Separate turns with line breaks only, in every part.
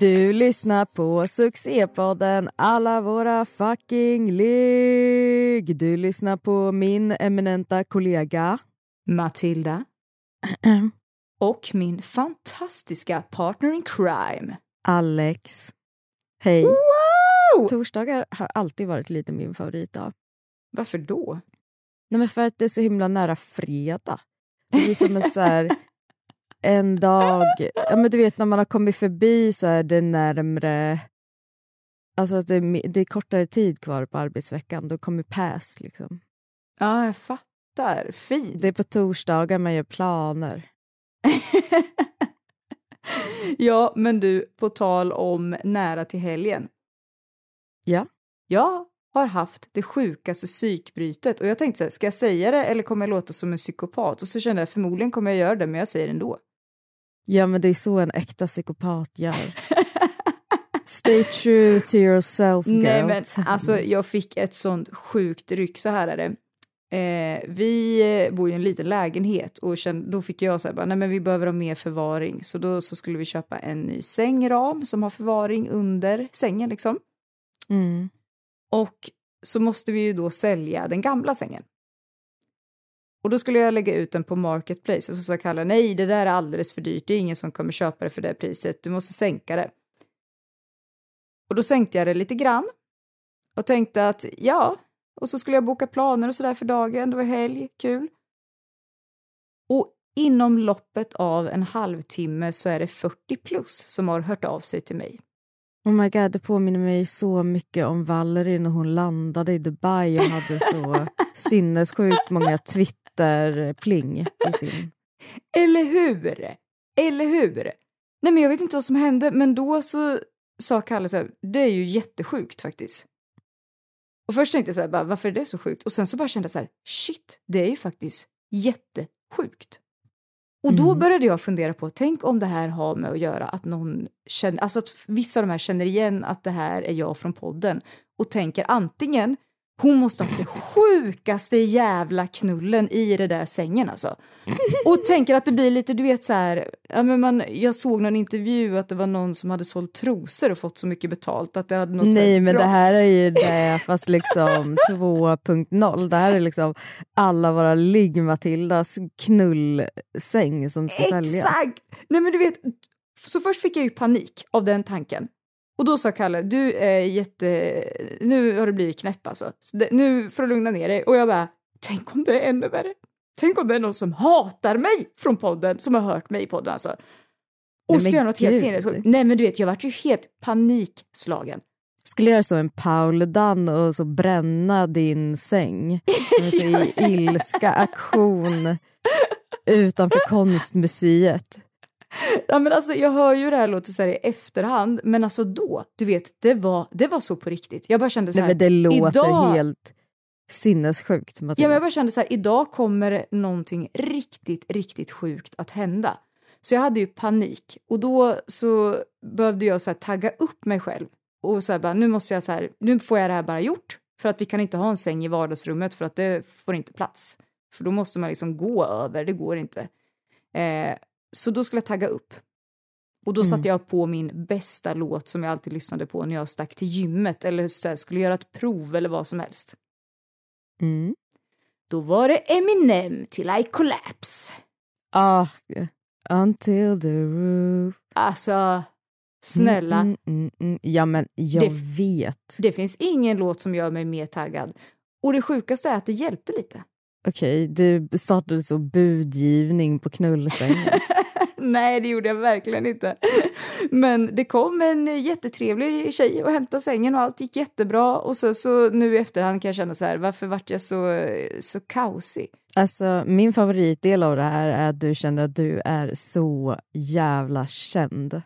Du lyssnar på succépodden Alla våra fucking ligg. Du lyssnar på min eminenta kollega
Matilda och min fantastiska partner in crime.
Alex. Hej.
Wow!
Torsdagar har alltid varit lite min favoritdag.
Varför då?
Nej, men för att det är så himla nära fredag. Det blir som en så här, en dag... Ja, men du vet när man har kommit förbi så är det närmre... Alltså att det, det är kortare tid kvar på arbetsveckan. Då kommer past liksom.
Ja, jag fattar. Fint.
Det är på torsdagar man gör planer.
ja, men du, på tal om nära till helgen.
Ja.
Jag har haft det sjukaste psykbrytet och jag tänkte så här, ska jag säga det eller kommer jag låta som en psykopat? Och så kände jag förmodligen kommer jag göra det, men jag säger det ändå.
Ja, men det är så en äkta psykopat gör. Stay true to yourself, girl.
Nej, men alltså jag fick ett sånt sjukt ryck. Så här är det. Eh, vi bor i en liten lägenhet och kände, då fick jag så här, bara, nej men vi behöver ha mer förvaring. Så då så skulle vi köpa en ny sängram som har förvaring under sängen liksom.
Mm.
Och så måste vi ju då sälja den gamla sängen. Och då skulle jag lägga ut den på Marketplace och så sa Kalle nej det där är alldeles för dyrt, det är ingen som kommer köpa det för det priset, du måste sänka det. Och då sänkte jag det lite grann och tänkte att ja, och så skulle jag boka planer och sådär för dagen, det var helg, kul. Och inom loppet av en halvtimme så är det 40 plus som har hört av sig till mig.
Oh my god, det påminner mig så mycket om Valerie när hon landade i Dubai och hade så sinnessjukt många Twitter-pling i sin...
Eller hur? Eller hur? Nej men jag vet inte vad som hände, men då så sa Kalle så här, det är ju jättesjukt faktiskt. Och först tänkte jag så här, bara, varför är det så sjukt? Och sen så bara kände jag så här, shit, det är ju faktiskt jättesjukt. Och då
Mm.
började jag fundera på, tänk om det här har med att göra att någon känner, alltså att vissa av de här känner igen att det här är jag från podden och tänker antingen hon måste ha haft den sjukaste jävla knullen i det där sängen alltså. Och tänker att det blir lite, du vet så här, ja, men man, jag såg någon intervju att det var någon som hade sålt trosor och fått så mycket betalt att det hade något
Nej, men
bra.
det här är ju det fast liksom 2.0. Det här är liksom alla våra ligg Matildas knullsäng som ska säljas.
Exakt! Nej men du vet, så först fick jag ju panik av den tanken. Och då sa Kalle, du är jätte... Nu har du blivit knäpp alltså. Det, nu får du lugna ner dig. Och jag bara, tänk om det är ännu värre. Tänk om det är någon som hatar mig från podden, som har hört mig i podden alltså. Och ska göra något helt sinnessjukt. Nej men du vet, jag vart ju helt panikslagen.
Skulle göra så en Paul Dan och så bränna din säng. Alltså, I ilska, aktion utanför konstmuseet.
Ja men alltså jag hör ju det här låter så här i efterhand, men alltså då, du vet, det var, det var så på riktigt. Jag bara kände så
Nej,
här,
men det låter
idag,
helt sinnessjukt.
Ja, men jag bara kände så här, idag kommer någonting riktigt, riktigt sjukt att hända. Så jag hade ju panik och då så behövde jag så här tagga upp mig själv och så här bara, nu måste jag så här, nu får jag det här bara gjort för att vi kan inte ha en säng i vardagsrummet för att det får inte plats. För då måste man liksom gå över, det går inte. Eh, så då skulle jag tagga upp. Och då satte jag på min bästa låt som jag alltid lyssnade på när jag stack till gymmet eller så här, skulle göra ett prov eller vad som helst.
Mm.
Då var det Eminem till I Collapse.
Ah, until the roof.
Alltså, snälla.
Mm, mm, mm. Ja, men jag
Det-
vet.
Det finns ingen låt som gör mig mer taggad. Och det sjukaste är att det hjälpte lite.
Okej, du startade så budgivning på knullsängen.
Nej, det gjorde jag verkligen inte. Men det kom en jättetrevlig tjej och hämtade sängen och allt gick jättebra. Och så, så nu i efterhand kan jag känna så här, varför vart jag så, så kaosig?
Alltså, min favoritdel av det här är att du känner att du är så jävla känd.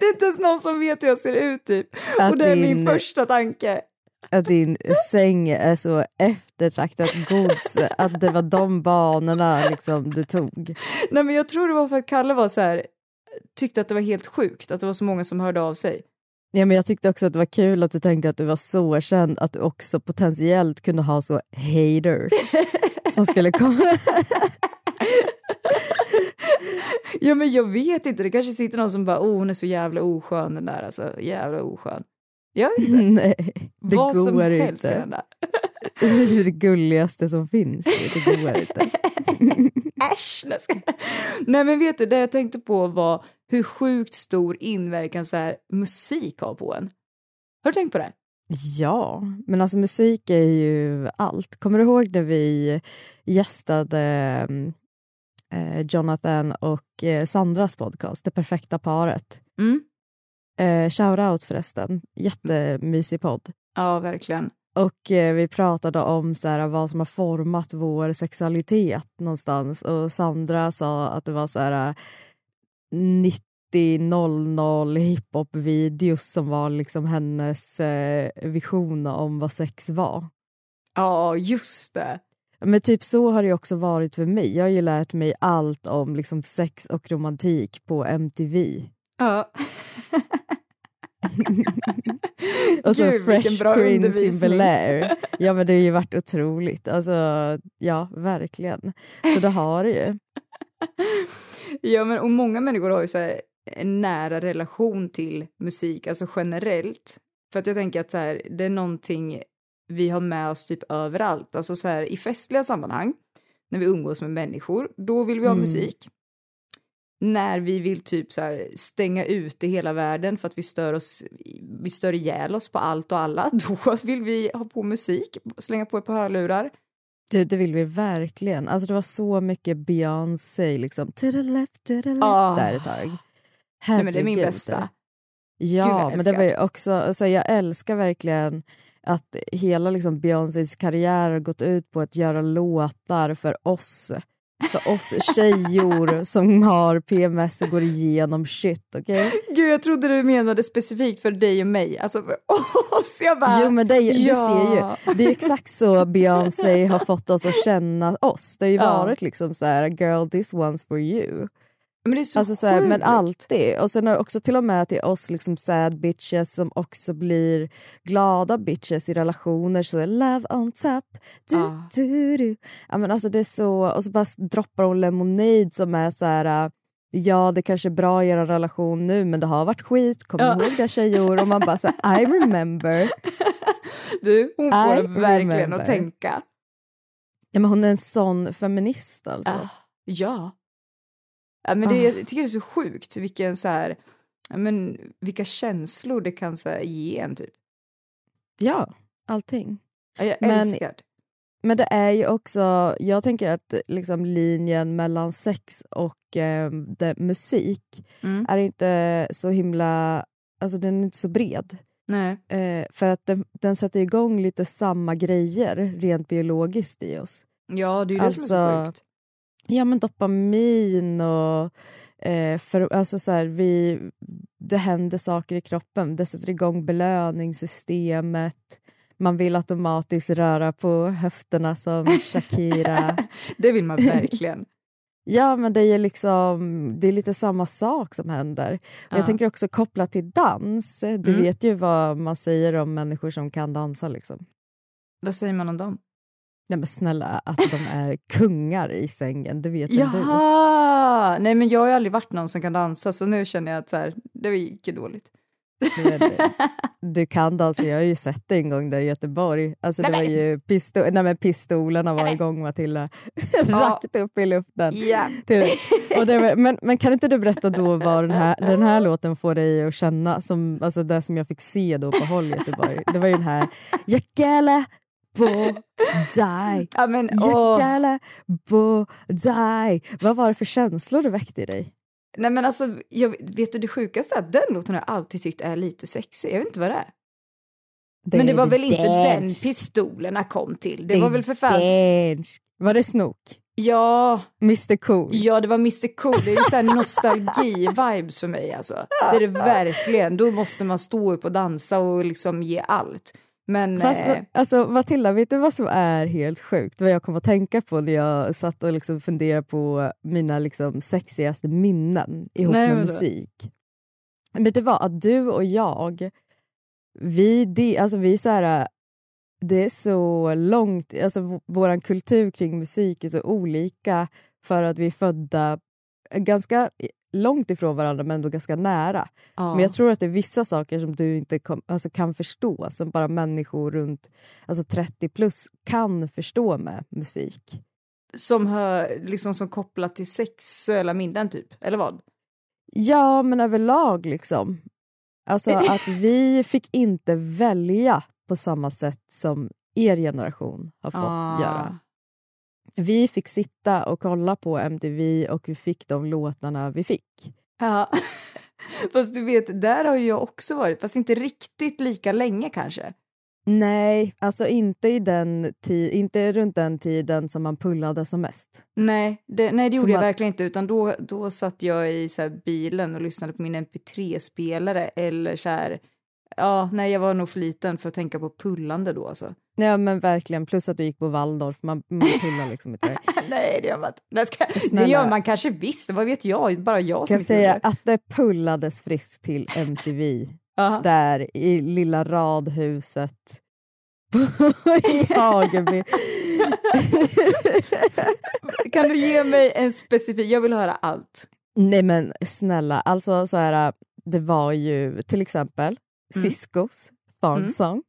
Det är inte ens någon som vet hur jag ser ut typ.
Att
Och det är
din-
min första tanke.
Att din säng är så eftertraktat gods, att det var de banorna liksom du tog.
Nej men jag tror det var för att Kalle var så här, tyckte att det var helt sjukt att det var så många som hörde av sig.
Ja, men jag tyckte också att det var kul att du tänkte att du var så känd att du också potentiellt kunde ha så haters som skulle komma.
Ja men jag vet inte, det kanske sitter någon som bara oh hon är så jävla oskön den där alltså, jävla oskön. Jag vet inte,
Nej, det
vad som helst kan
inte.
hända.
Det är det gulligaste som finns. Det går inte.
Äsch! Nej, men vet du, det jag tänkte på var hur sjukt stor inverkan så här, musik har på en. Har du tänkt på det?
Ja, men alltså musik är ju allt. Kommer du ihåg när vi gästade mm, eh, Jonathan och eh, Sandras podcast, Det perfekta paret?
Mm.
Eh, Shoutout förresten, jättemysig podd.
Ja, verkligen.
Och eh, vi pratade om så här, vad som har format vår sexualitet någonstans och Sandra sa att det var så här eh, 90-00 hiphop-videos som var liksom hennes eh, vision om vad sex var.
Ja, just det.
Men typ så har det också varit för mig. Jag har ju lärt mig allt om liksom sex och romantik på MTV.
Ja.
Och så
Gud, vilken
Fresh
bra
Prince in. Bel-Air. Ja men det har ju varit otroligt. Alltså, ja verkligen. Så det har det ju.
Ja, men och många människor har ju så här en nära relation till musik, alltså generellt. För att jag tänker att så här, det är någonting vi har med oss typ överallt, alltså så här i festliga sammanhang, när vi umgås med människor, då vill vi ha
Mm.
musik. När vi vill typ så här stänga ute hela världen för att vi stör oss, vi stör ihjäl oss på allt och alla, då vill vi ha på musik, slänga på ett par hörlurar.
Det, det vill vi verkligen. Alltså det var så mycket Beyoncé liksom. To the left, to the left
Ah.
där ett tag.
Nej, men det är min bästa. Gud,
Ja,
jag
men det var ju också, alltså jag älskar verkligen att hela liksom Beyoncés karriär har gått ut på att göra låtar för oss. För oss tjejor som har PMS och går igenom shit, okej?
Gud, jag trodde du menade specifikt för dig och mig, alltså för oss. Jag bara,
Jo men det, ju- du
ja.
ser ju, det är exakt så Beyoncé har fått oss att känna oss. Det har ju
Ja.
varit liksom så här, girl this one's for you.
Men det är så
Alltså så här, men alltid. Och sen är det också till och med till oss liksom sad bitches som också blir glada bitches i relationer. Så love on top. Du,
Ja.
du, du. Ja, men alltså det är så, och så bara droppar hon Lemonade som är så här... äh, Ja, det kanske är bra i er relation nu men det har varit skit, kom
Ja.
ihåg det tjejor. Och man bara så här, I remember.
Du, hon får
I
en verkligen
remember.
att tänka.
Ja, men hon är en sån feminist alltså.
Ah, ja. Ja men det,
Ah.
jag tycker det är så sjukt vilken så här, ja, men, vilka känslor det kan så här, ge en typ.
Ja, allting.
Ja, jag
Men-
älskar det.
Men det är ju också, jag tänker att liksom linjen mellan sex och eh, det, musik
Mm.
är inte så himla, alltså den är inte så bred.
Nej.
Eh, för att den, den sätter igång lite samma grejer rent biologiskt i oss.
Ja, det är ju det som är så
Alltså,
sjukt.
Ja men dopamin och eh, för, alltså så här, vi, det händer saker i kroppen. Det sätter igång belöningssystemet. Man vill automatiskt röra på höfterna som Shakira.
Det vill man verkligen.
Ja, men det är liksom, det är lite samma sak som händer. Och Jag
Ja.
tänker också kopplat till dans. Du
Mm.
vet ju vad man säger om människor som kan dansa. Liksom.
Vad säger man om dem?
Nej, men snälla, att de är kungar i sängen, det vet väl du?
Jaha! Nej men jag har ju aldrig varit någon som kan dansa så nu känner jag att så här, det gick ju dåligt.
Du kan dansa, jag har ju sett det en gång där i Göteborg. Alltså, det var ju pisto- nej, men pistolerna var igång Matilda. Rakt upp i luften. Till- Och det var, men, men kan inte du berätta då vad den här, den här låten får dig att känna? Som, alltså det som jag fick se då på håll i Göteborg. Det var ju den här dig.
Ja men
på dig. Vad var det för känslor det väckte i dig?
Nej men alltså, jag, vet du det sjukaste är att den låten har jag alltid tyckt är lite sexig. Jag vet inte vad det är. Men det var väl inte den
dansk.
pistolerna kom till? Det var väl för fan...
dansk. Var det Snook?
Ja,
Mr Cool?
ja, det var Mr Cool. Det är ju så här nostalgi-vibes för mig alltså. Det är det verkligen. Då måste man stå upp och dansa och liksom ge allt. Men...
Fast,
eh,
alltså, Matilda, vet du vad som är helt sjukt? Vad jag kom att tänka på när jag satt och liksom funderade på mina liksom, sexigaste minnen ihop
Nej,
med musik. Men det var att du och jag, vi, de, alltså, vi är så här, det är så långt, alltså vår kultur kring musik är så olika för att vi är födda ganska långt ifrån varandra men ändå ganska nära.
ja.
Men jag tror att det är vissa saker som du inte kom, alltså kan förstå som bara människor runt alltså 30 plus kan förstå med musik.
Som, hör, liksom, som kopplat till sexuella minnen typ, eller vad?
Ja, men överlag liksom. Alltså att vi fick inte välja på samma sätt som er generation har fått
Ah.
göra. Vi fick sitta och kolla på MTV och vi fick de låtarna vi fick.
Ja. Fast du vet, där har jag också varit, fast inte riktigt lika länge kanske.
Nej, alltså inte, i den inte runt den tiden som man pullade som mest.
Nej, det, nej, det gjorde jag
man-
verkligen inte, utan då, då satt jag i så bilen och lyssnade på min mp3-spelare eller så här, ja, nej, jag var nog för liten för att tänka på pullande då alltså.
Ja men verkligen, plus att du gick på Waldorf, man, man pullar liksom inte.
nej, det gör man inte. Ska, det gör man kanske visst, vad vet jag, bara jag som
kan säga att det pullades friskt till MTV, där i lilla radhuset i Hageby.
Kan du ge mig en specifik, jag vill höra allt.
Nej men snälla, alltså så här, det var ju till exempel
Mm.
Ciscos thong
Mm.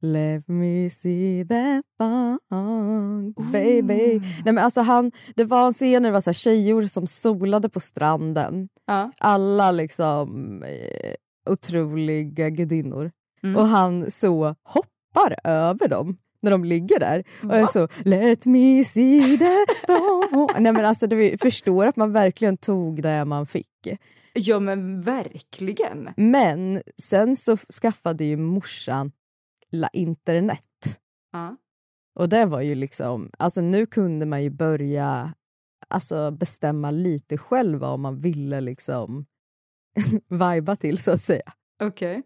Let me see that thong baby.
Oh.
Nej, men alltså han, det var en scen när det var så tjejor som solade på stranden.
Ja.
Alla liksom eh, otroliga gudinnor.
Mm.
Och han så hoppar över dem när de ligger där. Och
Va?
är så let me see that thong. Nej men alltså du förstår att man verkligen tog det man fick.
Ja men verkligen.
Men sen så skaffade ju morsan la internet.
Ja.
Och det var ju liksom, alltså nu kunde man ju börja alltså bestämma lite själv vad man ville liksom viba till så att säga.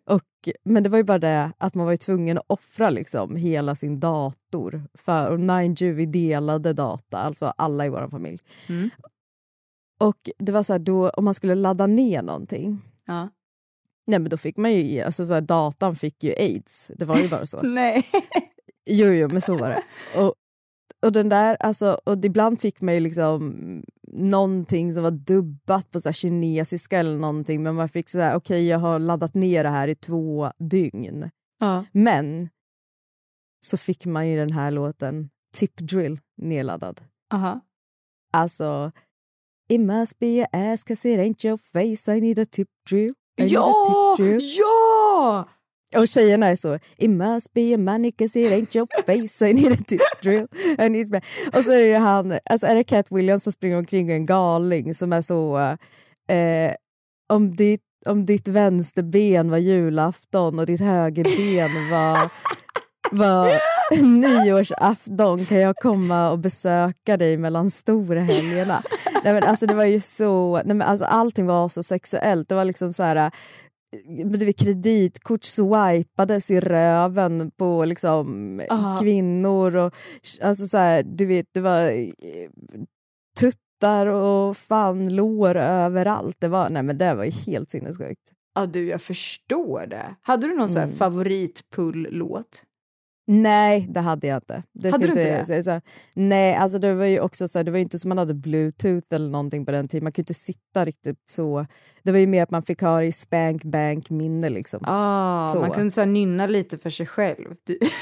Och, men det var ju bara det att man var tvungen att offra liksom hela sin dator. För, och mind you, vi delade data, alltså alla i vår familj.
Mm.
Och det var så här, då, om man skulle ladda ner någonting,
Ja.
Nej men då fick man ju, alltså så här, datan fick ju aids. Det var ju bara så.
Nej.
Jo, jo, men så var det. Och, och, den där, alltså, och ibland fick man ju liksom någonting som var dubbat på så här kinesiska eller någonting men man fick så här, okej jag har laddat ner det här i två dygn.
Ja.
Men så fick man ju den här låten Tip Drill nedladdad.
Aha.
Alltså, it must be a ass cause it ain't your face I need a tip drill.
Ja! Ja!
Och tjejerna är så, it must be a money cause it ain't your face I need a tip drill. I need och så är det han, alltså är det Cat Williams som springer omkring en galning som är så, eh, om, ditt, om ditt vänsterben var julafton och ditt högerben var, var nyårsafton kan jag komma och besöka dig mellan storhelgerna. nej men alltså det var ju så, nej men alltså allting var så sexuellt. Det var liksom så här vet, kreditkort swipades i röven på liksom
Ah.
kvinnor och alltså så här, du vet, det var eh, tuttar och fan lår överallt. Det var, nej men det var ju helt sinnessjukt.
Ja du, jag förstår det. Hade du någon
Mm.
favoritpull-låt?
Nej, det hade jag inte. Det
Hade du inte det?
säga. Nej, alltså det var ju också så här, det var inte som man hade bluetooth eller någonting på den tiden. Man kunde inte sitta riktigt så. Det var ju mer att man fick ha det i spank bank minne liksom.
Ah,
Så.
man kunde så här nynna lite för sig själv.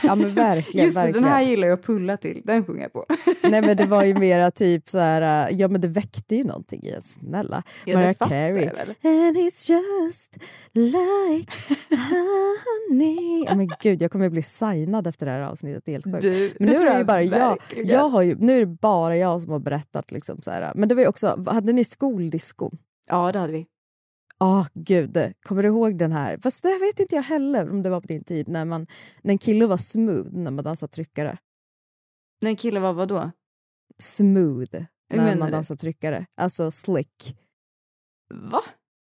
Ja men verkligen,
Just
verkligen.
den här gillar jag att pulla till. Den sjunger jag på.
Nej men det var ju mera typ så här, ja men det väckte ju någonting i en, snälla.
Ja,
Mariah Carey. And it's just like honey. Oh, men gud, jag kommer bli signad efter det här avsnittet. Det är helt sjukt.
Du,
Men nu är ju bara jag, jag har ju, nu är det bara jag som har berättat. Liksom så här. Men det var ju också, hade ni skoldisco?
Ja, det hade vi.
Ah gud, kommer du ihåg den här? Fast det vet inte jag heller om det var på din tid när, man, när en kille var smooth när man dansade tryckare.
När en kille var vad då?
Smooth när
menar
man
du?
dansar tryckare. Alltså slick.
Va?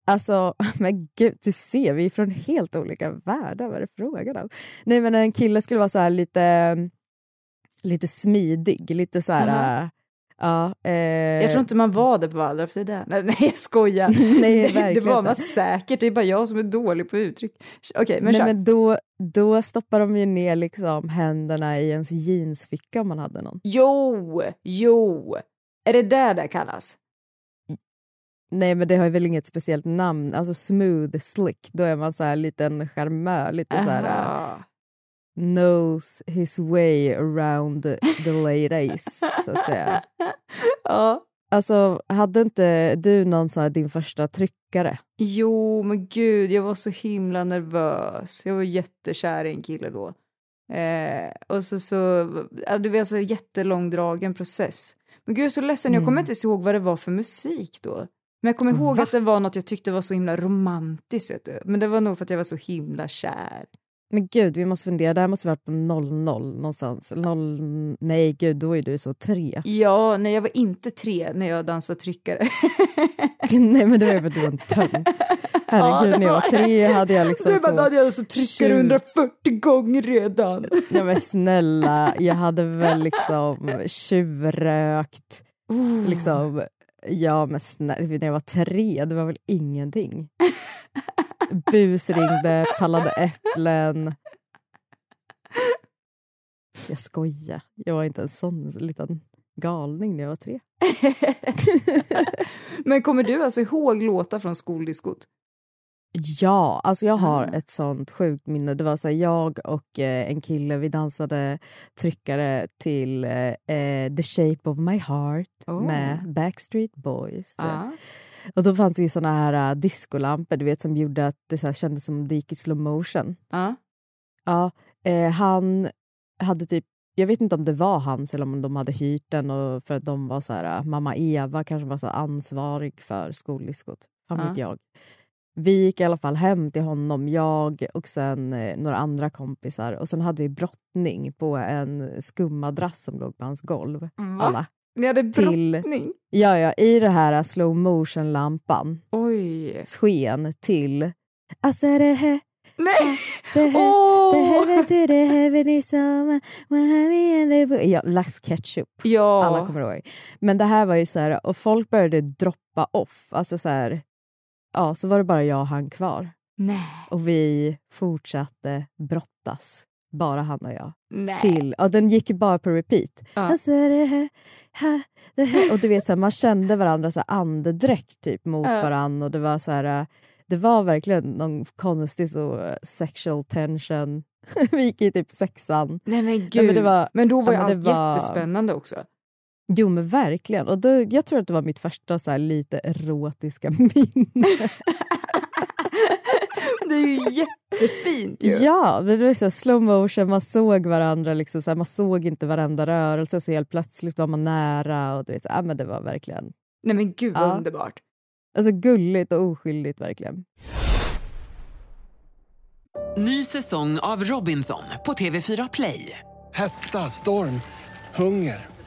Alltså, men gud, du ser, vi är från helt olika världar. Vad är det frågan om? Nej, men en kille skulle vara så här lite, lite smidig, lite så här...
Aha.
äh, Ja, eh,
Jag tror inte man var det på Waldorf, det är det. Nej, nej jag skojar.
Nej,
det, var man
inte.
säkert, det är bara jag som är dålig på uttryck. Okej, men
Nej, men då, då stoppar de ju ner liksom händerna i ens jeansficka om man hade någon.
Jo, jo. Är det där det kallas?
Nej, men det har väl inget speciellt namn. Alltså smooth, slick, då är man så här liten charmör, lite så här...
Aha.
knows his way around the ladies, så att säga.
ja.
Alltså, hade inte du någon så här, din första tryckare?
Jo, men gud, jag var så himla nervös. Jag var jättekär i en kille då. Eh, och så, så det var alltså en jättelångdragen process. Men gud, jag är så ledsen, jag kommer
Mm.
inte ihåg vad det var för musik då. Men jag kommer ihåg
Va?
att det var något jag tyckte var så himla romantiskt, vet du. Men det var nog för att jag var så himla kär.
Men gud, vi måste fundera. Det här måste varit på 00 någonstans. 0, nej, gud, då är du så tre.
Ja, nej, jag var inte tre när jag dansade tryckare.
nej, men det var ju för att du var en tönt. Herregud,
det
när jag var tre hade jag liksom
är bara, då
så...
hade jag så tryckare
tjugo-
140 gånger redan.
Nej men snälla, jag hade väl liksom tjuvrökt.
Oh.
Liksom, ja men snälla, när jag var tre, det var väl ingenting. Busringde, pallade äpplen. Jag skojar, jag var inte en sån liten galning när jag var tre.
Men kommer du alltså ihåg låtar från skoldiskot?
Ja, alltså jag har
Ah.
ett sånt sjukt minne. Det var så här, jag och eh, en kille, vi dansade tryckare till eh, eh, The Shape of My Heart
Oh.
med Backstreet Boys.
Ja.
Och då fanns det ju såna här uh, discolampor du vet, som gjorde att det så här, kändes som det gick i slow motion.
Ja.
Ja, eh, han hade typ, jag vet inte om det var hans eller om de hade hyrt den och för att de var så här, uh, mamma Eva kanske var så ansvarig för skoldiskot. Fan vet jag. Vi gick i alla fall hem till honom, jag och sen eh, några andra kompisar. Och sen hade vi brottning på en skummadrass som låg på hans golv.
Va?
Alla.
Ni hade
Till-
brottning?
Ja, ja, i det här slow motion-lampan
Oj.
sken till Alltså det här,
Nej! Åh!
Ja, Lax Ketchup.
Ja.
Alla kommer ihåg. Men det här var ju så här, och folk började droppa off. Alltså så här, ja, så var det bara jag och han kvar.
Nej.
Och vi fortsatte brottas, bara han och jag.
Nej.
Till, ja, den gick bara på repeat.
Ja.
Alltså det här, det här. Och du vet, så här, man kände varandra så här, andedräkt typ, mot
Ja.
varandra. Och det var så här, det var verkligen någon konstig så sexual tension. vi gick i typ sexan.
Nej men gud.
men det var-
men då var
ja, men
allt
det var-
jättespännande också.
Jo men verkligen. Och då, jag tror att det var mitt första så här, lite erotiska minne.
det är ju jättefint ju.
Ja, men det var så här slow motion, man såg varandra, liksom, så här, man såg inte varenda rörelse så helt plötsligt var man nära. Och du vet, så, ja, men det var verkligen
Nej men gud vad
Ja.
underbart.
alltså, gulligt och oskyldigt verkligen.
Ny säsong av Robinson på TV4 Play.
Hetta, storm, hunger.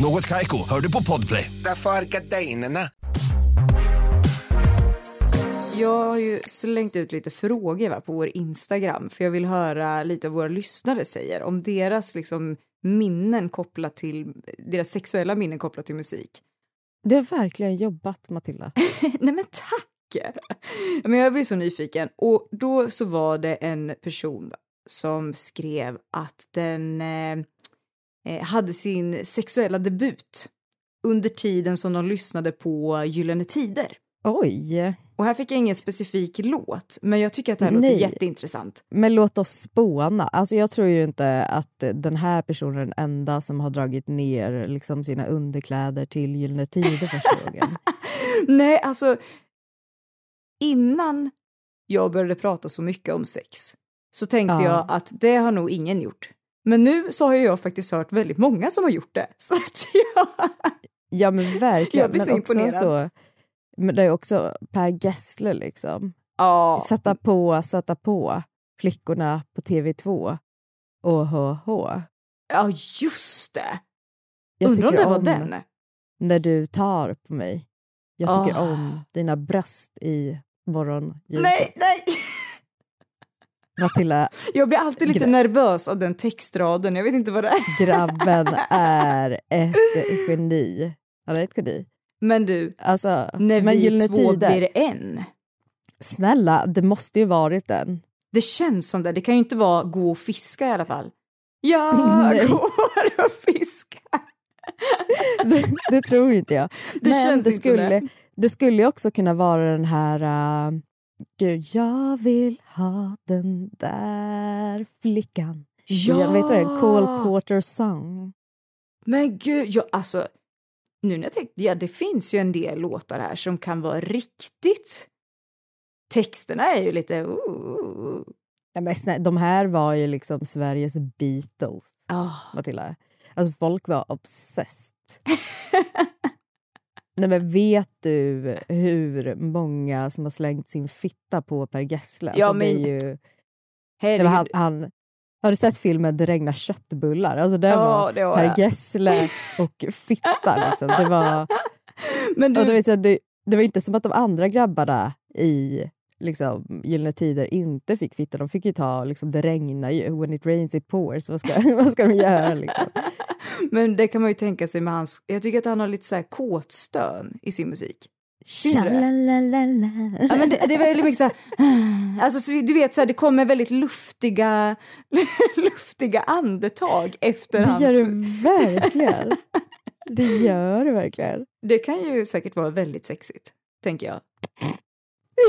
Något Kaiko, hör du på Podplay.
Därför är gardinerna.
Jag har ju slängt ut lite frågor va, på vår Instagram för jag vill höra lite vad våra lyssnare säger om deras liksom, minnen kopplat till deras sexuella minnen kopplat till musik.
Du har verkligen jobbat Matilda.
Nej men tack! Men jag blir så nyfiken och då så var det en person som skrev att den eh, hade sin sexuella debut under tiden som de lyssnade på Gyllene Tider.
Oj,
Och här fick jag ingen specifik låt, men jag tycker att det här
Nej.
låter jätteintressant.
men låt oss spåna. Alltså jag tror ju inte att den här personen är den enda som har dragit ner liksom sina underkläder till Gyllene Tider första gången.
Nej, alltså innan jag började prata så mycket om sex så tänkte
Ja.
jag att det har nog ingen gjort. Men nu så har jag faktiskt hört väldigt många som har gjort det. Så att jag...
Ja men verkligen.
Jag blir så
men också
imponerad.
så, men det är också Per Gessle liksom.
Ja,
Sätta på, sätta på flickorna på TV2. OHH.
ja just det!
Jag
Undrar om det var
om
den?
när du tar på mig. Jag tycker
Ah.
om dina bröst i morgonljuset.
Nej, nej!
Matilda,
Jag blir alltid lite nervös av den textraden, jag vet inte vad det är.
grabben är ett geni. Han är ett geni.
Men du,
Alltså,
när
men
vi två
Tider.
blir en.
Snälla, det måste ju varit den.
Det känns som det, det kan ju inte vara gå och fiska i alla fall. Jag går och fiskar.
det, det tror inte jag.
Det
Men
känns
det skulle,
det.
det skulle ju också kunna vara den här... Uh, Gud, jag vill ha den där flickan. Jag vet det? Cole Porter song.
Men gud, jag, alltså, nu när jag tänkte, ja det finns ju en del låtar här som kan vara riktigt... Texterna är ju lite... Uh,
Nej, men snä, de här var ju liksom Sveriges Beatles,
ah.
Matilda. Alltså folk var obsessed. Nej men vet du hur många som har slängt sin fitta på Per Gessle?
Ja,
Alltså, det är
men-
ju, det
Herregud.
var han, han, har du sett filmen Det regnar köttbullar? Alltså det
Ja,
var
det har
Per. Gessle och fitta. Liksom. Det, var,
Men du,
det, det var inte som att de andra grabbarna i liksom, Gyllene Tider inte fick fitta. De fick ju ta liksom, Det regnar ju, when it rains it pours. Vad ska, vad ska de göra? Liksom?
men det kan man ju tänka sig med hans... Jag tycker att han har lite så här kåtstön i sin musik. Det? Ja, men det, det är väldigt mycket så här, alltså, så du vet så här, det kommer väldigt luftiga, luftiga andetag efter
Det
hans...
gör det verkligen. Det gör det verkligen.
Det kan ju säkert vara väldigt sexigt, tänker jag.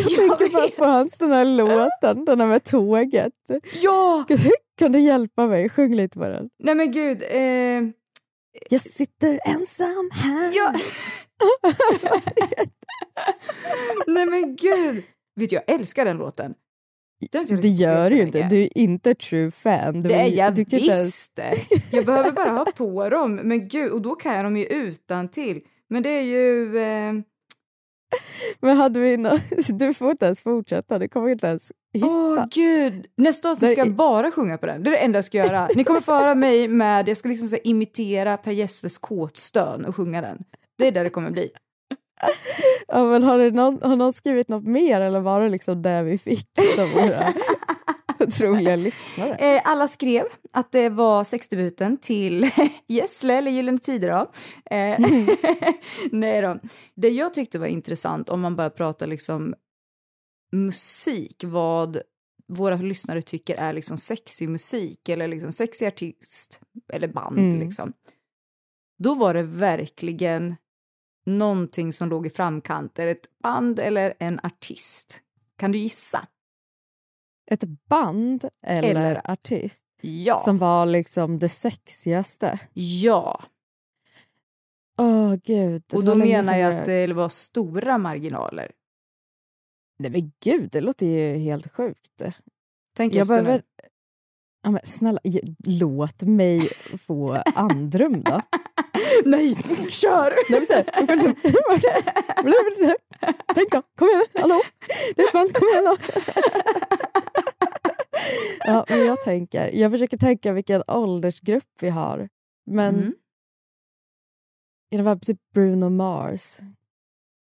Jag
Jag
tänker bara på hans den här låten, den här med tåget.
Ja!
Kan du, kan du hjälpa mig? Sjung lite på den.
Nej men gud, eh,
Jag sitter ensam här.
Ja. nej men gud! Vet du, jag älskar den låten. Den
Det gör du ju inte. Du är inte true fan.
Det är jag
du
visst. Jag behöver bara ha på dem. Men gud, och då kan jag dem ju utan till. Men det är ju... Eh,
Men hade vi nå- Du får inte ens fortsätta. Du kommer inte ens hitta.
Åh gud! Nästa avsnitt ska jag bara sjunga på den. Det är det enda jag ska göra. Ni kommer få höra mig med, jag ska liksom så här, imitera Per Gessles kåtstön och sjunga den. Det är det det kommer bli.
Ja, men har, någon, har någon skrivit något mer eller var det liksom det vi fick våra otroliga lyssnare?
Eh, alla skrev att det var sexdebuten till Gessle, eller Gyllene Tider då. Eh, nej då. Det jag tyckte var intressant, om man bara pratar liksom musik, vad våra lyssnare tycker är liksom sexig musik eller liksom sexig artist eller band
Mm.
liksom. Då var det verkligen någonting som låg i framkant. Det ett band eller en artist? Kan du gissa?
Ett band eller,
Eller-
artist
Ja.
som var liksom det sexigaste?
Ja.
Åh gud. det
Och då menar jag att det var stora marginaler.
Nej men gud, det låter ju helt sjukt.
Tänk
Jag
efter
behöver...
nu.
Ja, men snälla, låt mig få andrum då.
Nej, kör!
Nej, men Tänk då, kom igen, hallå? Det är ett band, kom igen då. Ja, men jag tänker, jag försöker tänka vilken åldersgrupp vi har. Men
Mm.
det var typ Bruno Mars.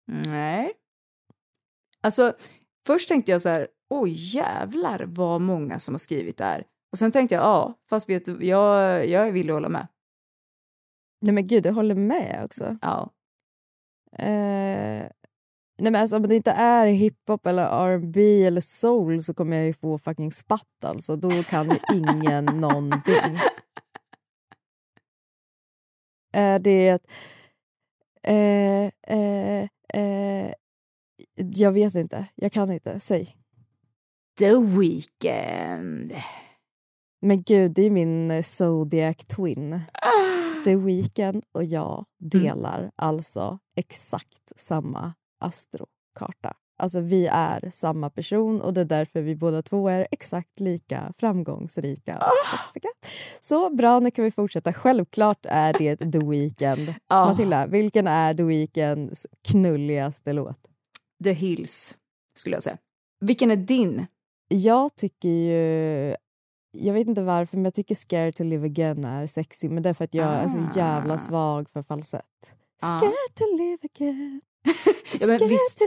Nej. Alltså, först tänkte jag så här, oj jävlar vad många som har skrivit där. Och sen tänkte jag, ja, fast vet du, jag, jag är villig att hålla med.
Nej men gud, jag håller med också.
Ja.
Eh, Nej men alltså om det inte är hiphop eller R&B eller soul så kommer jag ju få fucking spatt alltså. Då kan ju ingen någonting. Är det... Eh, eh, eh, jag vet inte. Jag kan inte. Säg.
The Weeknd.
Men gud, det är min eh, Zodiac twin. The Weeknd och jag delar alltså exakt samma astrokarta. Alltså vi är samma person och det är därför vi båda två är exakt lika framgångsrika och sexiga. Så bra, nu kan vi fortsätta. Självklart är det The Weeknd.
Ah.
Matilda, vilken är The Weeknds knulligaste låt?
The Hills, skulle jag säga. Vilken är din?
Jag tycker ju... Jag vet inte varför, men jag tycker Scared to live again är sexy. Men det är för att jag är så jävla
Ah.
svag för falsett.
Ah.
Scared to live again.
Ja, men visst.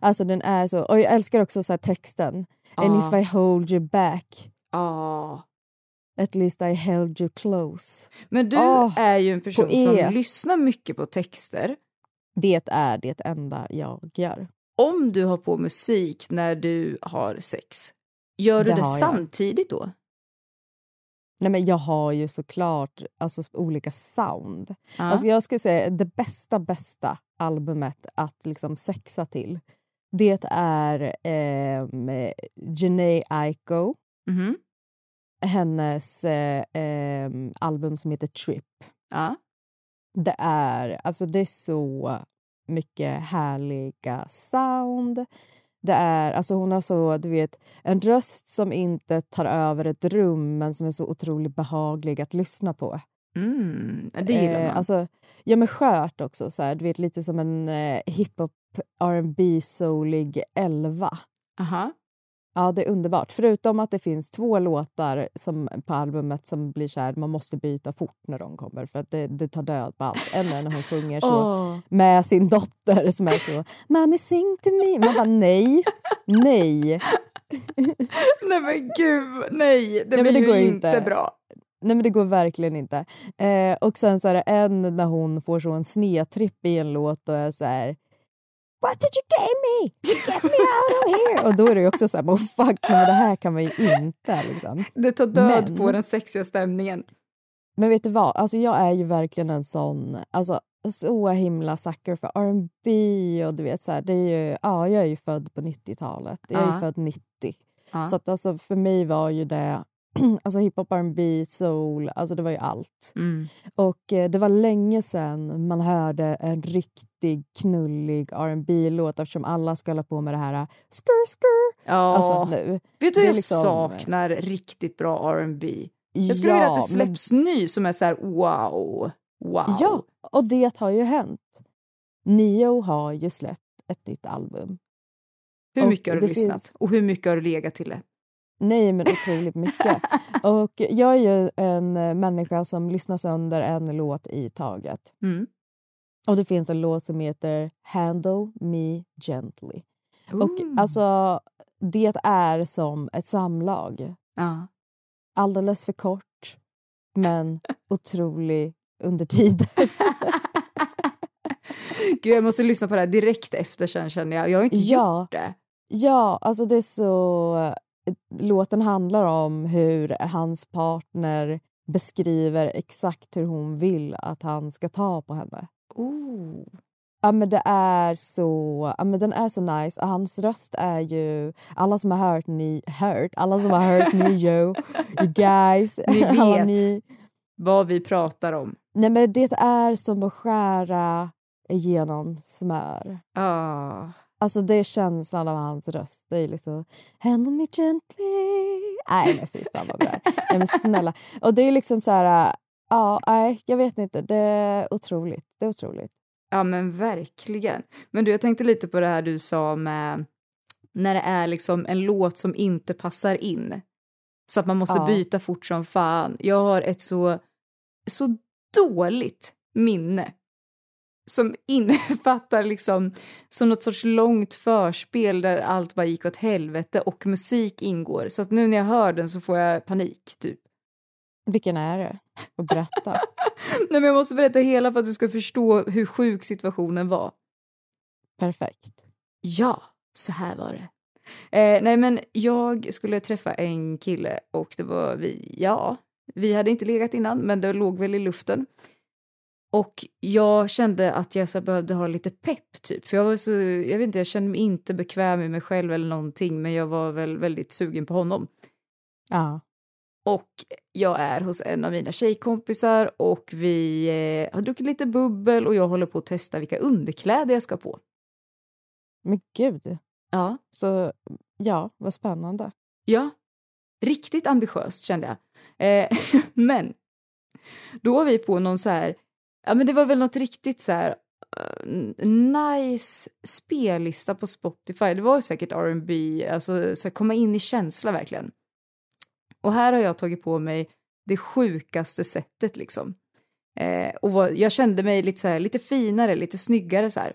Alltså den är så... Och jag älskar också så texten. And
Ah.
if I hold you back,
Ja.
at least I held you close.
Men du
Ah,
är ju en person
på E.
som lyssnar mycket på texter.
Det är det enda jag gör.
Om du har på musik när du har sex, gör du
Det
samtidigt då?
Nej, men jag har ju såklart alltså, olika sound.
Ja.
Alltså, jag skulle säga det bästa, bästa albumet att liksom sexa till det är ehm, Jhené Aiko,
Mhm.
hennes eh, ehm, album som heter Trip.
ja.
Det är, alltså, det är så mycket härliga sound. Det är, alltså hon har så, du vet, en röst som inte tar över ett rum men som är så otroligt behaglig att lyssna på.
Mm, det gillar man.
Eh, alltså, ja, men skört också. Så här, du vet, lite som en eh, hiphop, R&B soulig elva.
Aha.
Ja, det är underbart. Förutom att det finns två låtar som, på albumet som blir så här, man måste byta fort när de kommer för att det, det tar död på allt. En är när hon sjunger så
Åh.
med sin dotter som är så “Mommy sing to me”. Man bara nej, nej.
Nej men gud, nej, det
men
blir
det
ju
går
inte
inte.
bra.
Nej men det går verkligen inte. Eh, och sen så är det en när hon får så en snedtripp i en låt och är så här What did you get me? Get me out of here! Och då är det ju också så här, oh, fuck, men det här kan man ju inte. Liksom.
Det tar död
Men-
på den sexiga stämningen.
Men vet du vad, alltså, jag är ju verkligen en sån, alltså så himla sucker för R&B och du vet så här, det är ju, ja jag är ju född på 90-talet, jag är ju född 90.
Ja.
Så att alltså för mig var ju det, alltså hiphop, R&B, soul, alltså det var ju allt.
Mm.
Och eh, det var länge sedan man hörde en riktig knullig rb låt eftersom alla ska hålla på med det här uh, skur skur.
Ja.
Alltså nu.
Vet du jag
liksom-
saknar riktigt bra R&B. Jag skulle vilja att det
men-
släpps ny som är så här wow, wow.
Ja, och det har ju hänt. Nio har ju släppt ett nytt album.
Hur
och
mycket har du lyssnat?
finns-
Och hur mycket har du legat till det?
Nej, men otroligt mycket. och jag är ju en eh, människa som lyssnar sönder en låt i taget.
Mm.
Och det finns en låt som heter Handle Me Gently. Och
Ooh.
alltså, det är som ett samlag.
Ja.
Alldeles för kort, men otrolig under tiden.
Gud, jag måste lyssna på det här direkt efter sen känner jag. Jag har inte
Ja.
gjort det.
Ja, alltså det är så... Låten handlar om hur hans partner beskriver exakt hur hon vill att han ska ta på henne.
Ooh.
Ja, men det är så, ja, men den är så nice. Hans röst är ju... Alla som har hört ni... Hört? Alla som har hört Neo, you guys.
Ni vet.
ni-
Vad vi pratar om.
Nej, men det är som att skära igenom smör.
Ah.
Alltså det är känslan av hans röst. Det är liksom Handle me gently. Nej men fy fan vad bra. Nej men snälla. Och det är liksom så här... äh, Ja, nej, jag vet inte. Det är otroligt. Det är otroligt.
Ja men verkligen. Men du, jag tänkte lite på det här du sa med när det är liksom en låt som inte passar in. Så att man måste
Ja.
byta fort som fan. Jag har ett så, så dåligt minne som innefattar liksom som något sorts långt förspel där allt bara gick åt helvete och musik ingår. Så att nu när jag hör den så får jag panik, typ.
Vilken är det? Och berätta.
Nej men jag måste berätta hela för att du ska förstå hur sjuk situationen var.
Perfekt.
Ja, så här var det. Eh, nej men jag skulle träffa en kille och det var vi, ja, vi hade inte legat innan men det låg väl i luften. Och jag kände att jag så behövde ha lite pepp typ, för jag var så, jag vet inte, jag kände mig inte bekväm med mig själv eller någonting men jag var väl väldigt sugen på honom.
Ja.
Och jag är hos en av mina tjejkompisar och vi eh, har druckit lite bubbel och jag håller på att testa vilka underkläder jag ska på.
Men gud.
Ja.
Så ja, vad spännande.
Ja, riktigt ambitiöst kände jag. Eh, men då var vi på någon så här, ja men det var väl något riktigt så här uh, nice spellista på Spotify. Det var säkert R&B, alltså så här, komma in i känsla verkligen. Och här har jag tagit på mig det sjukaste sättet liksom. Eh, och var, jag kände mig lite så här, lite finare, lite snyggare så här.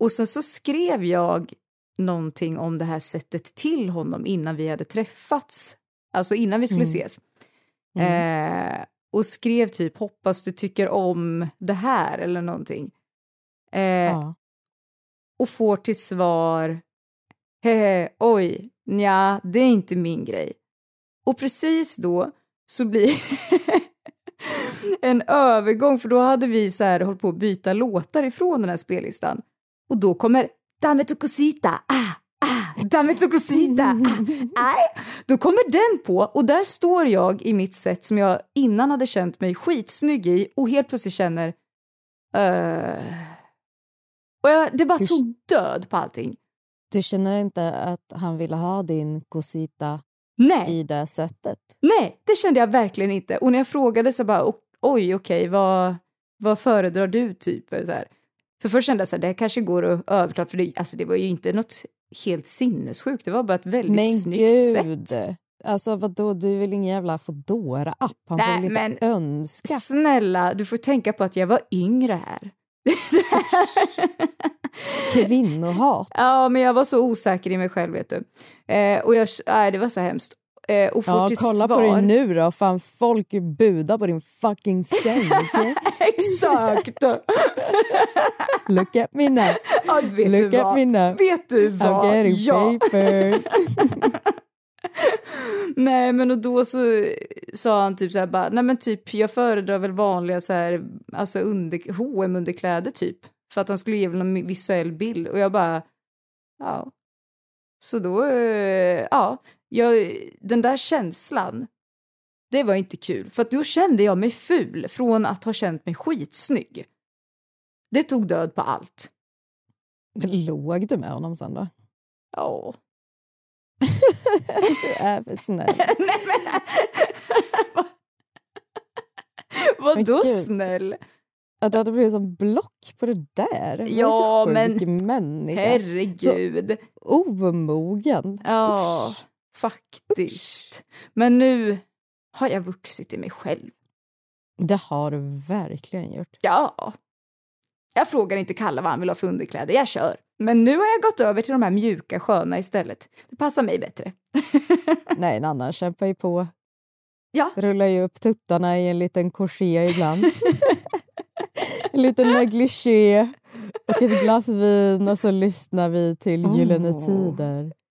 Och sen så skrev jag någonting om det här sättet till honom innan vi hade träffats. Alltså innan vi skulle
Mm.
ses. Eh, och skrev typ hoppas du tycker om det här eller någonting. Eh,
Ja.
Och får till svar hehe, oj, nja, det är inte min grej. Och precis då så blir en övergång, för då hade vi så här hållit på att byta låtar ifrån den här spellistan. Och då kommer Dame tu cosita, ah, ah, dame tu cosita, ah. Då kommer den på och där står jag i mitt sätt som jag innan hade känt mig skitsnygg i och helt plötsligt känner uh... och jag, det bara tog död på allting.
Du känner inte att han ville ha din cosita
Nej.
i det sättet?
Nej, det kände jag verkligen inte. Och när jag frågade så bara, "O- oj, okej, vad, vad föredrar du typ? Så här. För först kände jag så här, det kanske går att övertala, för det, alltså, det var ju inte något helt sinnessjukt, det var bara ett väldigt
Men
snyggt
gud!
sätt.
Alltså vadå, du är väl ingen jävla Foodora-app? Han
Nej,
får väl inte
men-
önska?
Snälla, du får tänka på att jag var yngre här.
Kvinnohat.
ja, men jag var så osäker i mig själv, vet du. Eh, och jag, nej, det var så hemskt. Eh, och får
Ja,
till
kolla
svar...
på dig nu då. Fan, folk budar på din fucking säng.
Exakt!
Look at me now.
ja, vet
Look
du
at
vad?
me now.
Vet du
I'm
vad?
getting
Ja.
papers.
Nej men och då så sa han typ så här bara, nej men typ jag föredrar väl vanliga så här, alltså under, hm underkläder typ. För att han skulle ge väl en visuell bild och jag bara, ja. Så då, eh, ja, jag, den där känslan, det var inte kul. För då kände jag mig ful från att ha känt mig skitsnygg. Det tog död på allt.
Låg du med honom sen då?
Ja.
Du är för snäll.
Nej, men... Vadå
Men
snäll?
Att du hade blivit som block på det där. Det
Ja, men
människa.
Herregud.
Omogen.
Ja,
Usch.
Faktiskt. Men nu har jag vuxit i mig själv.
Det har du verkligen gjort.
Ja. Jag frågar inte Kalle vad han vill ha för underkläder, jag kör. Men nu har jag gått över till de här mjuka sköna istället. Det passar mig bättre.
Nej, en annan kämpar ju på.
Ja.
Rullar ju upp tuttarna i en liten corset ibland. en liten negligé och ett glas vin och så lyssnar vi till Gyllene
Åh.
Tider.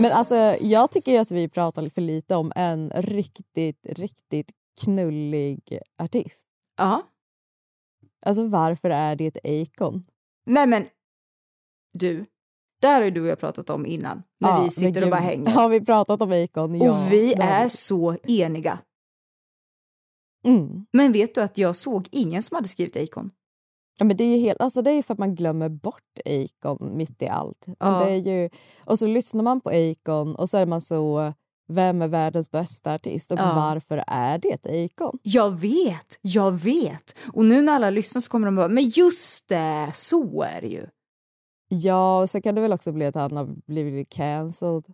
Men alltså, jag tycker ju att vi pratar för lite om en riktigt, riktigt knullig artist.
Ja.
Alltså varför är det ett Akon?
Nej men, du. Där har du och jag pratat om innan, när
Ja,
vi sitter
men
och bara hänger.
Har vi pratat om Akon? Ja,
och vi
har
är så eniga.
Mm.
Men vet du att jag såg ingen som hade skrivit Akon?
Ja, men det är ju helt, alltså det är för att man glömmer bort Akon mitt i allt. Men
Ja.
det är ju, och så lyssnar man på Akon och så är man så, vem är världens bästa artist och
Ja.
varför är det Akon?
Jag vet, jag vet. Och nu när alla lyssnar så kommer de bara, men just det, så är det ju.
Ja, och så kan det väl också bli att han har blivit cancelled.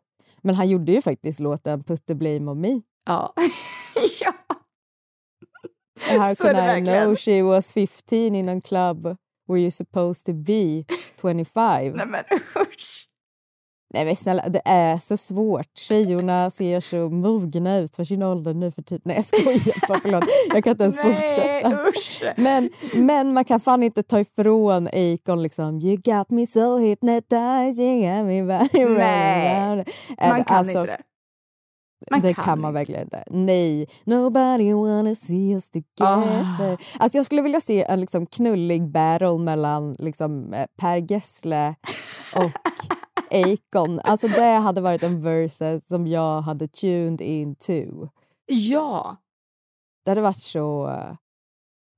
Men han gjorde ju faktiskt låten Put the blame on me.
Ja. ja.
How
Så är
can I
verkligen.
know she was 15 in a club where you're supposed to be 25?
Nej men usch.
Nej men snälla, det är så svårt. Tjejorna ser så mogna ut för sin ålder nu för tiden. Nej jag skojar bara, förlåt. Jag kan inte ens
Nej,
fortsätta.
usch.
Men, men man kan fan inte ta ifrån Akon liksom You got me so got me very
Nej. Man kan
Alltså,
inte det. Man
det
kan
kan man verkligen inte. Nej. Nobody wanna see us together.
Ah.
Alltså jag skulle vilja se en liksom knullig battle mellan liksom eh, Per Gessle och Akon. Alltså det hade varit en versus som jag hade tuned in to.
Ja.
Det hade varit så...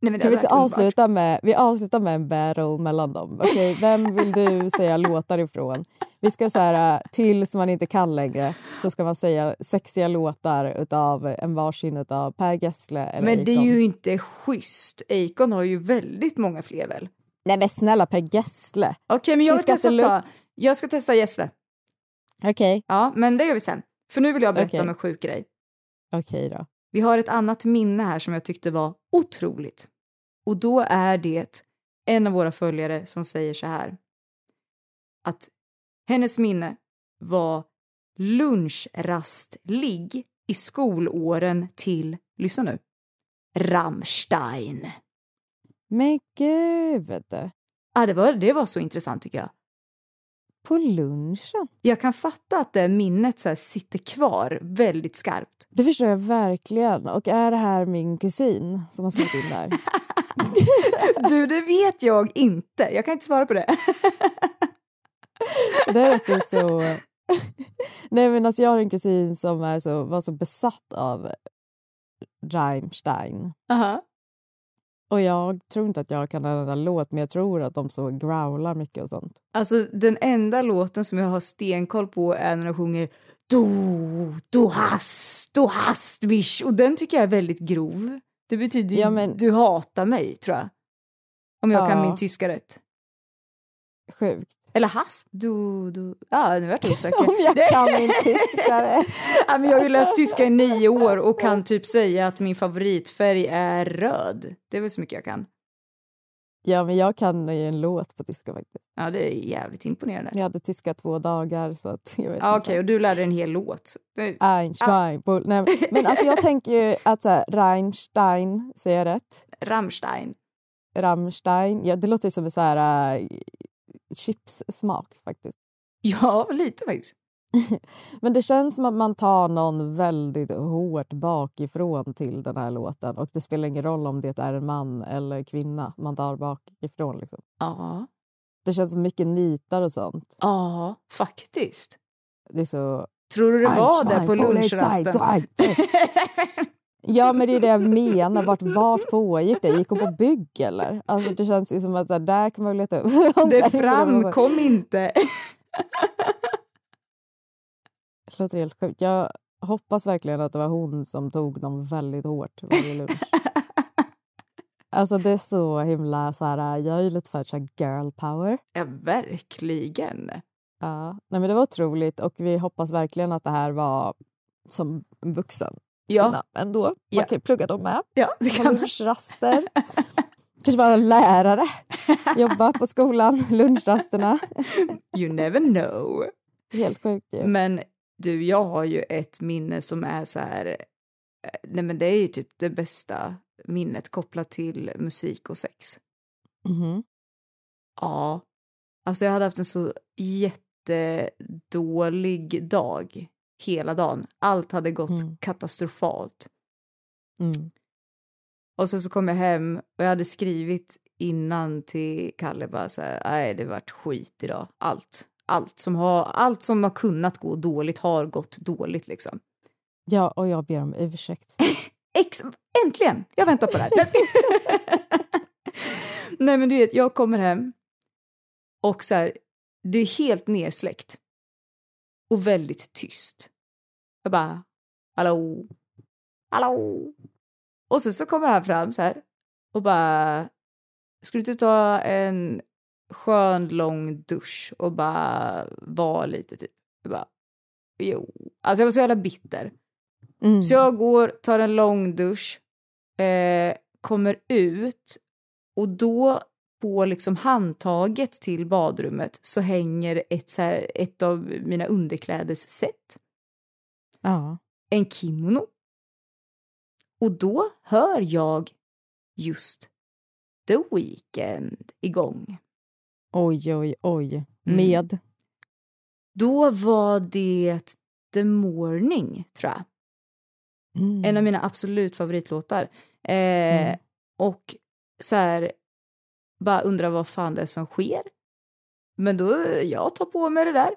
Nej,
Kan vi inte avsluta med, vi avslutar med en battle mellan dem? Okej, vem vill du säga låtar ifrån? Vi ska så här, eh, tills man inte kan längre så ska man säga sexiga låtar utav en varsin utav Per Gessle eller
Men det är ju inte schysst. Akon har ju väldigt många fler väl?
Nej men snälla Per Gessle.
Okej, men jag vill testa ta... Jag ska testa Gessle.
Okej,
Ja, men det gör vi sen. För nu vill jag berätta
Okej.
om en sjuk grej.
okej då.
Vi har ett annat minne här som jag tyckte var otroligt. Och då är det en av våra följare som säger så här. Att hennes minne var lunchrastligg i skolåren till, lyssna nu, Rammstein.
Men gud!
Ja, det var, det var så intressant tycker jag.
På lunchen?
Jag kan fatta att det minnet så sitter kvar väldigt skarpt.
Det förstår jag verkligen. Och är det här min kusin som har skrivit in där?
Du, det vet jag inte. Jag kan inte svara på det.
Det är också så... Nej men alltså jag har en kusin som är så, var så besatt av Rammstein.
Aha.
Och jag tror inte att jag kan en enda låt men jag tror att de så growlar mycket och sånt.
Alltså den enda låten som jag har stenkoll på är när de sjunger Du, du hast, du hast mich. Och den tycker jag är väldigt grov. Det betyder ju
Ja, men-
du hatar mig, tror jag. Om jag kan
Ja.
min tyska rätt.
Sjukt.
Eller hast, du, du. Ja, nu vart jag osäker.
Om jag kan min tyska rätt.
ja, men jag har ju läst tyska i nio år och kan typ säga att min favoritfärg är röd. Det är väl så mycket jag kan.
Ja men jag kan ju en låt på tyska faktiskt.
Ja, det är jävligt imponerande.
Jag hade tyska två dagar så att jag vet inte.
Okej, och du lärde en hel låt. Det-
Ein, zwei, bull. Nej, men alltså jag tänker ju att så här, Reinstein, säger jag rätt?
Rammstein.
Rammstein, ja, det låter som en så här uh, chipssmak faktiskt.
Ja, lite faktiskt.
Men det känns som att man tar någon väldigt hårt bakifrån till den här låten och det spelar ingen roll om det är en man eller kvinna man tar bakifrån. Liksom.
Ja.
Det känns som mycket nitar och sånt.
Ja, faktiskt.
Det är så...
Tror du det var det på lunchrasten?
Ja, men det är det jag menar. Vart, vart pågick det? Gick hon på bygg eller? Alltså, det känns ju som att här, där kan man leta upp.
Det framkom inte.
Det låter helt sjukt. Jag hoppas verkligen att det var hon som tog dem väldigt hårt varje lunch. Alltså det är så himla så här, jag är ju lite för så här girl power.
Ja, verkligen.
Ja, nej men det var otroligt och vi hoppas verkligen att det här var som en vuxen
Ja,
ändå. Man
Ja.
kan ju plugga dem med.
ja det kan
lunchraster. Kanske vara lärare. Jobba på skolan, lunchrasterna.
You never know.
Helt sjukt ju.
Men du, jag har ju ett minne som är så här... eh, Nej, men det är ju typ det bästa minnet kopplat till musik och sex.
Mhm.
Ja. Alltså jag hade haft en så jättedålig dag hela dagen. Allt hade gått
Mm.
katastrofalt.
Mm.
Och så, så kom jag hem och jag hade skrivit innan till Kalle bara så här, nej det vart skit idag. Allt. allt som har, allt som har kunnat gå dåligt har gått dåligt liksom.
Ja, och jag ber om ursäkt.
Ex äntligen! Jag väntar på det här. Nej men du vet, jag kommer hem och så här, det är helt nersläckt. Och väldigt tyst. Jag bara, hallå, hallå. Och sen så kommer han fram så här och bara, skulle du inte ta en skön lång dusch och bara vara lite typ. Jag bara, jo. Alltså jag var så jävla bitter.
Mm.
Så jag går, tar en lång dusch, eh, kommer ut och då på liksom handtaget till badrummet så hänger ett, så här, ett av mina underklädesset.
Ja.
En kimono. Och då hör jag just The Weeknd igång.
Oj, oj, oj.
Mm.
Med?
Då var det The Morning, tror jag.
Mm.
En av mina absolut favoritlåtar. Eh,
Mm.
Och så här, bara undrar vad fan det är som sker. Men då, jag tar på mig det där,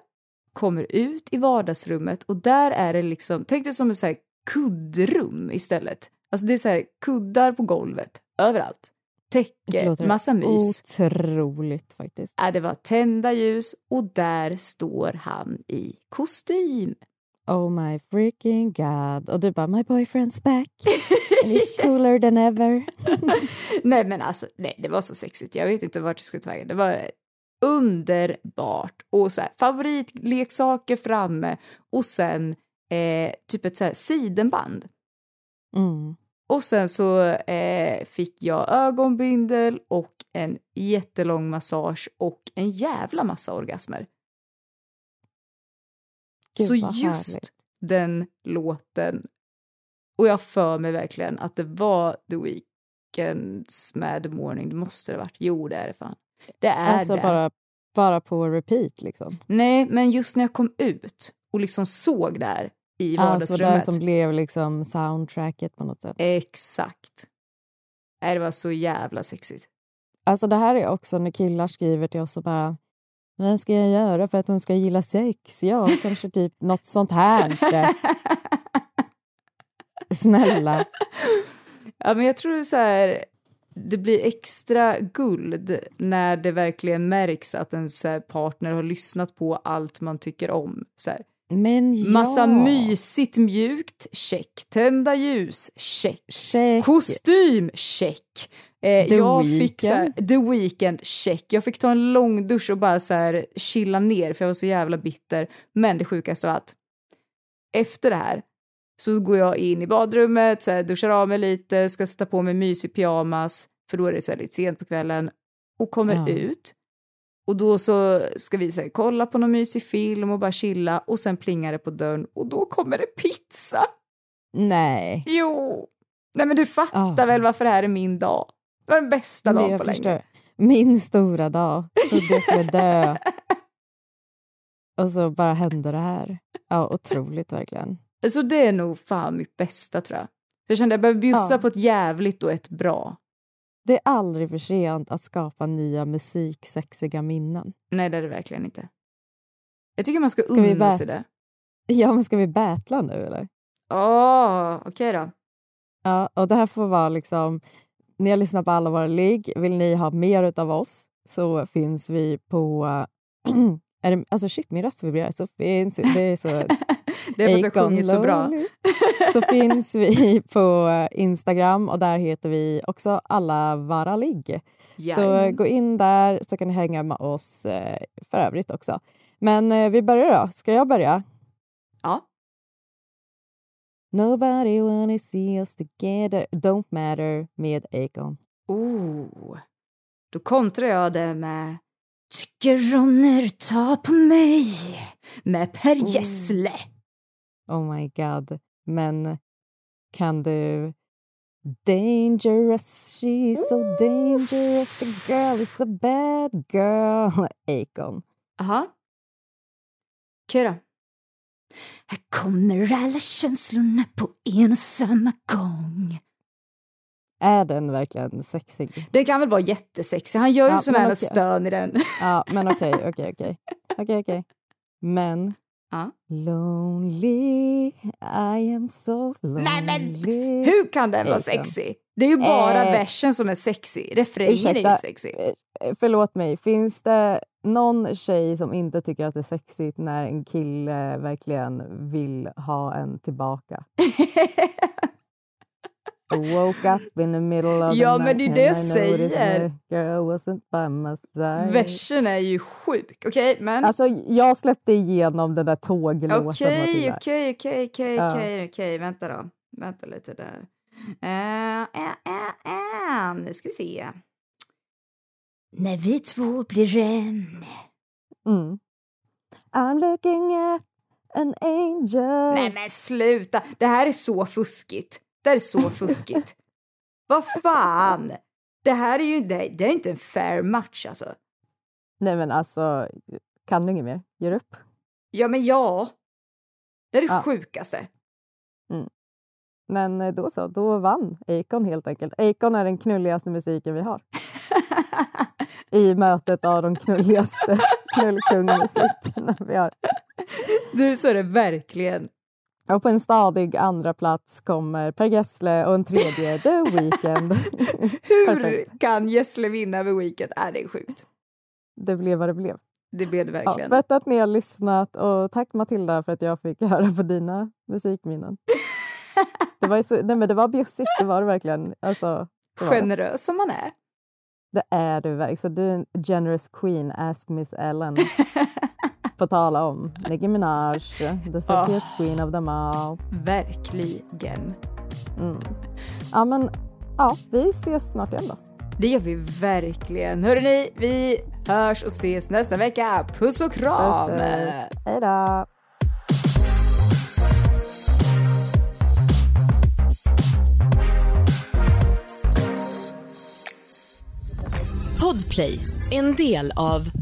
kommer ut i vardagsrummet och där är det liksom, tänk dig som ett så här kuddrum istället. Alltså det är så här kuddar på golvet, överallt. Täcke, massa mys.
Otroligt faktiskt.
Äh, det var tända ljus och där står han i kostym.
Oh my freaking god. Och du bara, my boyfriend's back. And he's cooler than ever.
nej men alltså, nej det var så sexigt. Jag vet inte vart jag skulle ta vägen. Det var underbart. Och så här, favoritleksaker framme och sen eh, typ ett så här sidenband.
Mm.
Och sen så eh, fick jag ögonbindel och en jättelång massage och en jävla massa orgasmer.
Gud,
så just
härligt.
den låten, och jag för mig verkligen att det var The Weeknds med The Morning, det måste det ha varit. Jo, det är det fan. Det är
Alltså
det.
bara, bara på repeat liksom.
Nej, men just när jag kom ut och liksom såg där i
Alltså
vardagsrummet.
det som blev liksom soundtracket på något sätt.
Exakt. Nej, det var så jävla sexigt.
Alltså det här är också när killar skriver till oss och bara vad ska jag göra för att hon ska gilla sex? Ja, kanske typ något sånt här. Snälla.
Ja, men jag tror så här, det blir extra guld när det verkligen märks att ens eh, partner har lyssnat på allt man tycker om. Så här.
Men ja.
Massa mysigt mjukt, check. Tända ljus, check.
Check.
Kostym, check. Eh,
The
jag fick så här,
Weeknd.
the weekend, check. Jag fick ta en lång dusch och bara så här chilla ner för jag var så jävla bitter. Men det sjukaste var att efter det här så går jag in i badrummet, så här, duschar av mig lite, ska sätta på mig mysig pyjamas, för då är det så här lite sent på kvällen, och kommer
Ja.
ut. Och då så ska vi så här, kolla på någon mysig film och bara chilla och sen plingar det på dörren och då kommer det pizza.
Nej.
Jo! Nej men du fattar
Ah.
väl varför det här är min dag? Det var den bästa dagen på
förstår.
länge.
Min stora dag. Trodde jag skulle dö. Och så bara hände det här. Ja, otroligt verkligen.
Så det är nog fan mitt bästa tror jag. Så jag kände att jag behöver bjussa
Ja.
på ett jävligt och ett bra.
Det är aldrig för sent att skapa nya musiksexiga minnen.
Nej det är det verkligen inte. Jag tycker man ska,
Ska vi
unna sig det.
Ja, men ska vi battla nu eller?
Åh, okej då.
Ja, och det här får vara liksom... Ni har lyssnat på alla våra ligg. Vill ni ha mer av oss så finns vi på... är det, alltså shit, min röst vibrerar. Så finns det är så...
Det är för att du har sjungit så bra.
Så finns vi på Instagram och där heter vi också alla vara ligg. Så gå in där så kan ni hänga med oss eh, för övrigt också. Men eh, vi börjar då. Ska jag börja?
Ja.
Nobody wanna see us together, don't matter med Akon.
Oh. Då kontrar jag det med Tycker om när du tar på mig med Per. Gessle.
Oh my god. Men kan du... Dangerous, she's so dangerous, the girl is a bad girl. Akon.
Aha. Okej då. Här kommer alla känslorna på en och samma gång.
Är den verkligen sexig?
Den kan väl vara jättesexig. Han gör ju
Ja, men okej.
stön i den.
Ja, men okej, okej, okej. Okej, okej. Men... Lonely, I am so lonely.
Nej, men Hur kan den vara sexig? Det är ju bara
Eh,
versen som är sexig. Refrängen är
Ursäkta,
inte sexig.
eh, förlåt mig, finns det någon tjej som inte tycker att det är sexigt när en kille verkligen vill ha en tillbaka? Woke up in the middle of
Ja,
the
men det är det jag säger.
my girl wasn't by my side.
Versen är ju sjuk. Okej, men...
Alltså, jag släppte igenom den där tåglåten.
Okej, okej, okej, okej, okej, okej. Vänta då. Vänta lite där. Eh, eh, eh. Nu ska vi se. När vi två blir en.
Mm. I'm looking at an angel.
Nej men sluta! Det här är så fuskigt. Det är så fuskigt. Vad fan! Det här är ju det, det är inte en fair match alltså.
Nej men alltså, kan du inget mer? Ger upp?
Ja men ja. Det är det
Ja.
sjukaste.
Men eh, då så, då vann Akon helt enkelt. Akon är den knulligaste musiken vi har. I mötet av de knulligaste knullkungmusikerna vi har.
Du så är det verkligen.
Och på en stadig andra plats kommer Per Gessle och en tredje The Weeknd.
Hur kan Gessle vinna över Weekend? Är det är sjukt.
Det blev vad det blev.
Det blev det
Ja,
verkligen.
fett att ni har lyssnat och tack Matilda för att jag fick höra på dina musikminnen. Det var, så, nej men det var bjussigt, det var det verkligen. Alltså, det, var det.
Generös som man är.
det är du verkligen. Så du är en generous queen, ask Miss Ellen. På tala om Nicki Minaj, the sexiest queen of them all.
Verkligen.
Mm. Ja men, ja, vi ses snart igen då.
Det gör vi verkligen. Hörrni, vi hörs och ses nästa vecka. Puss och kram!
Hej då!
Podplay, en del av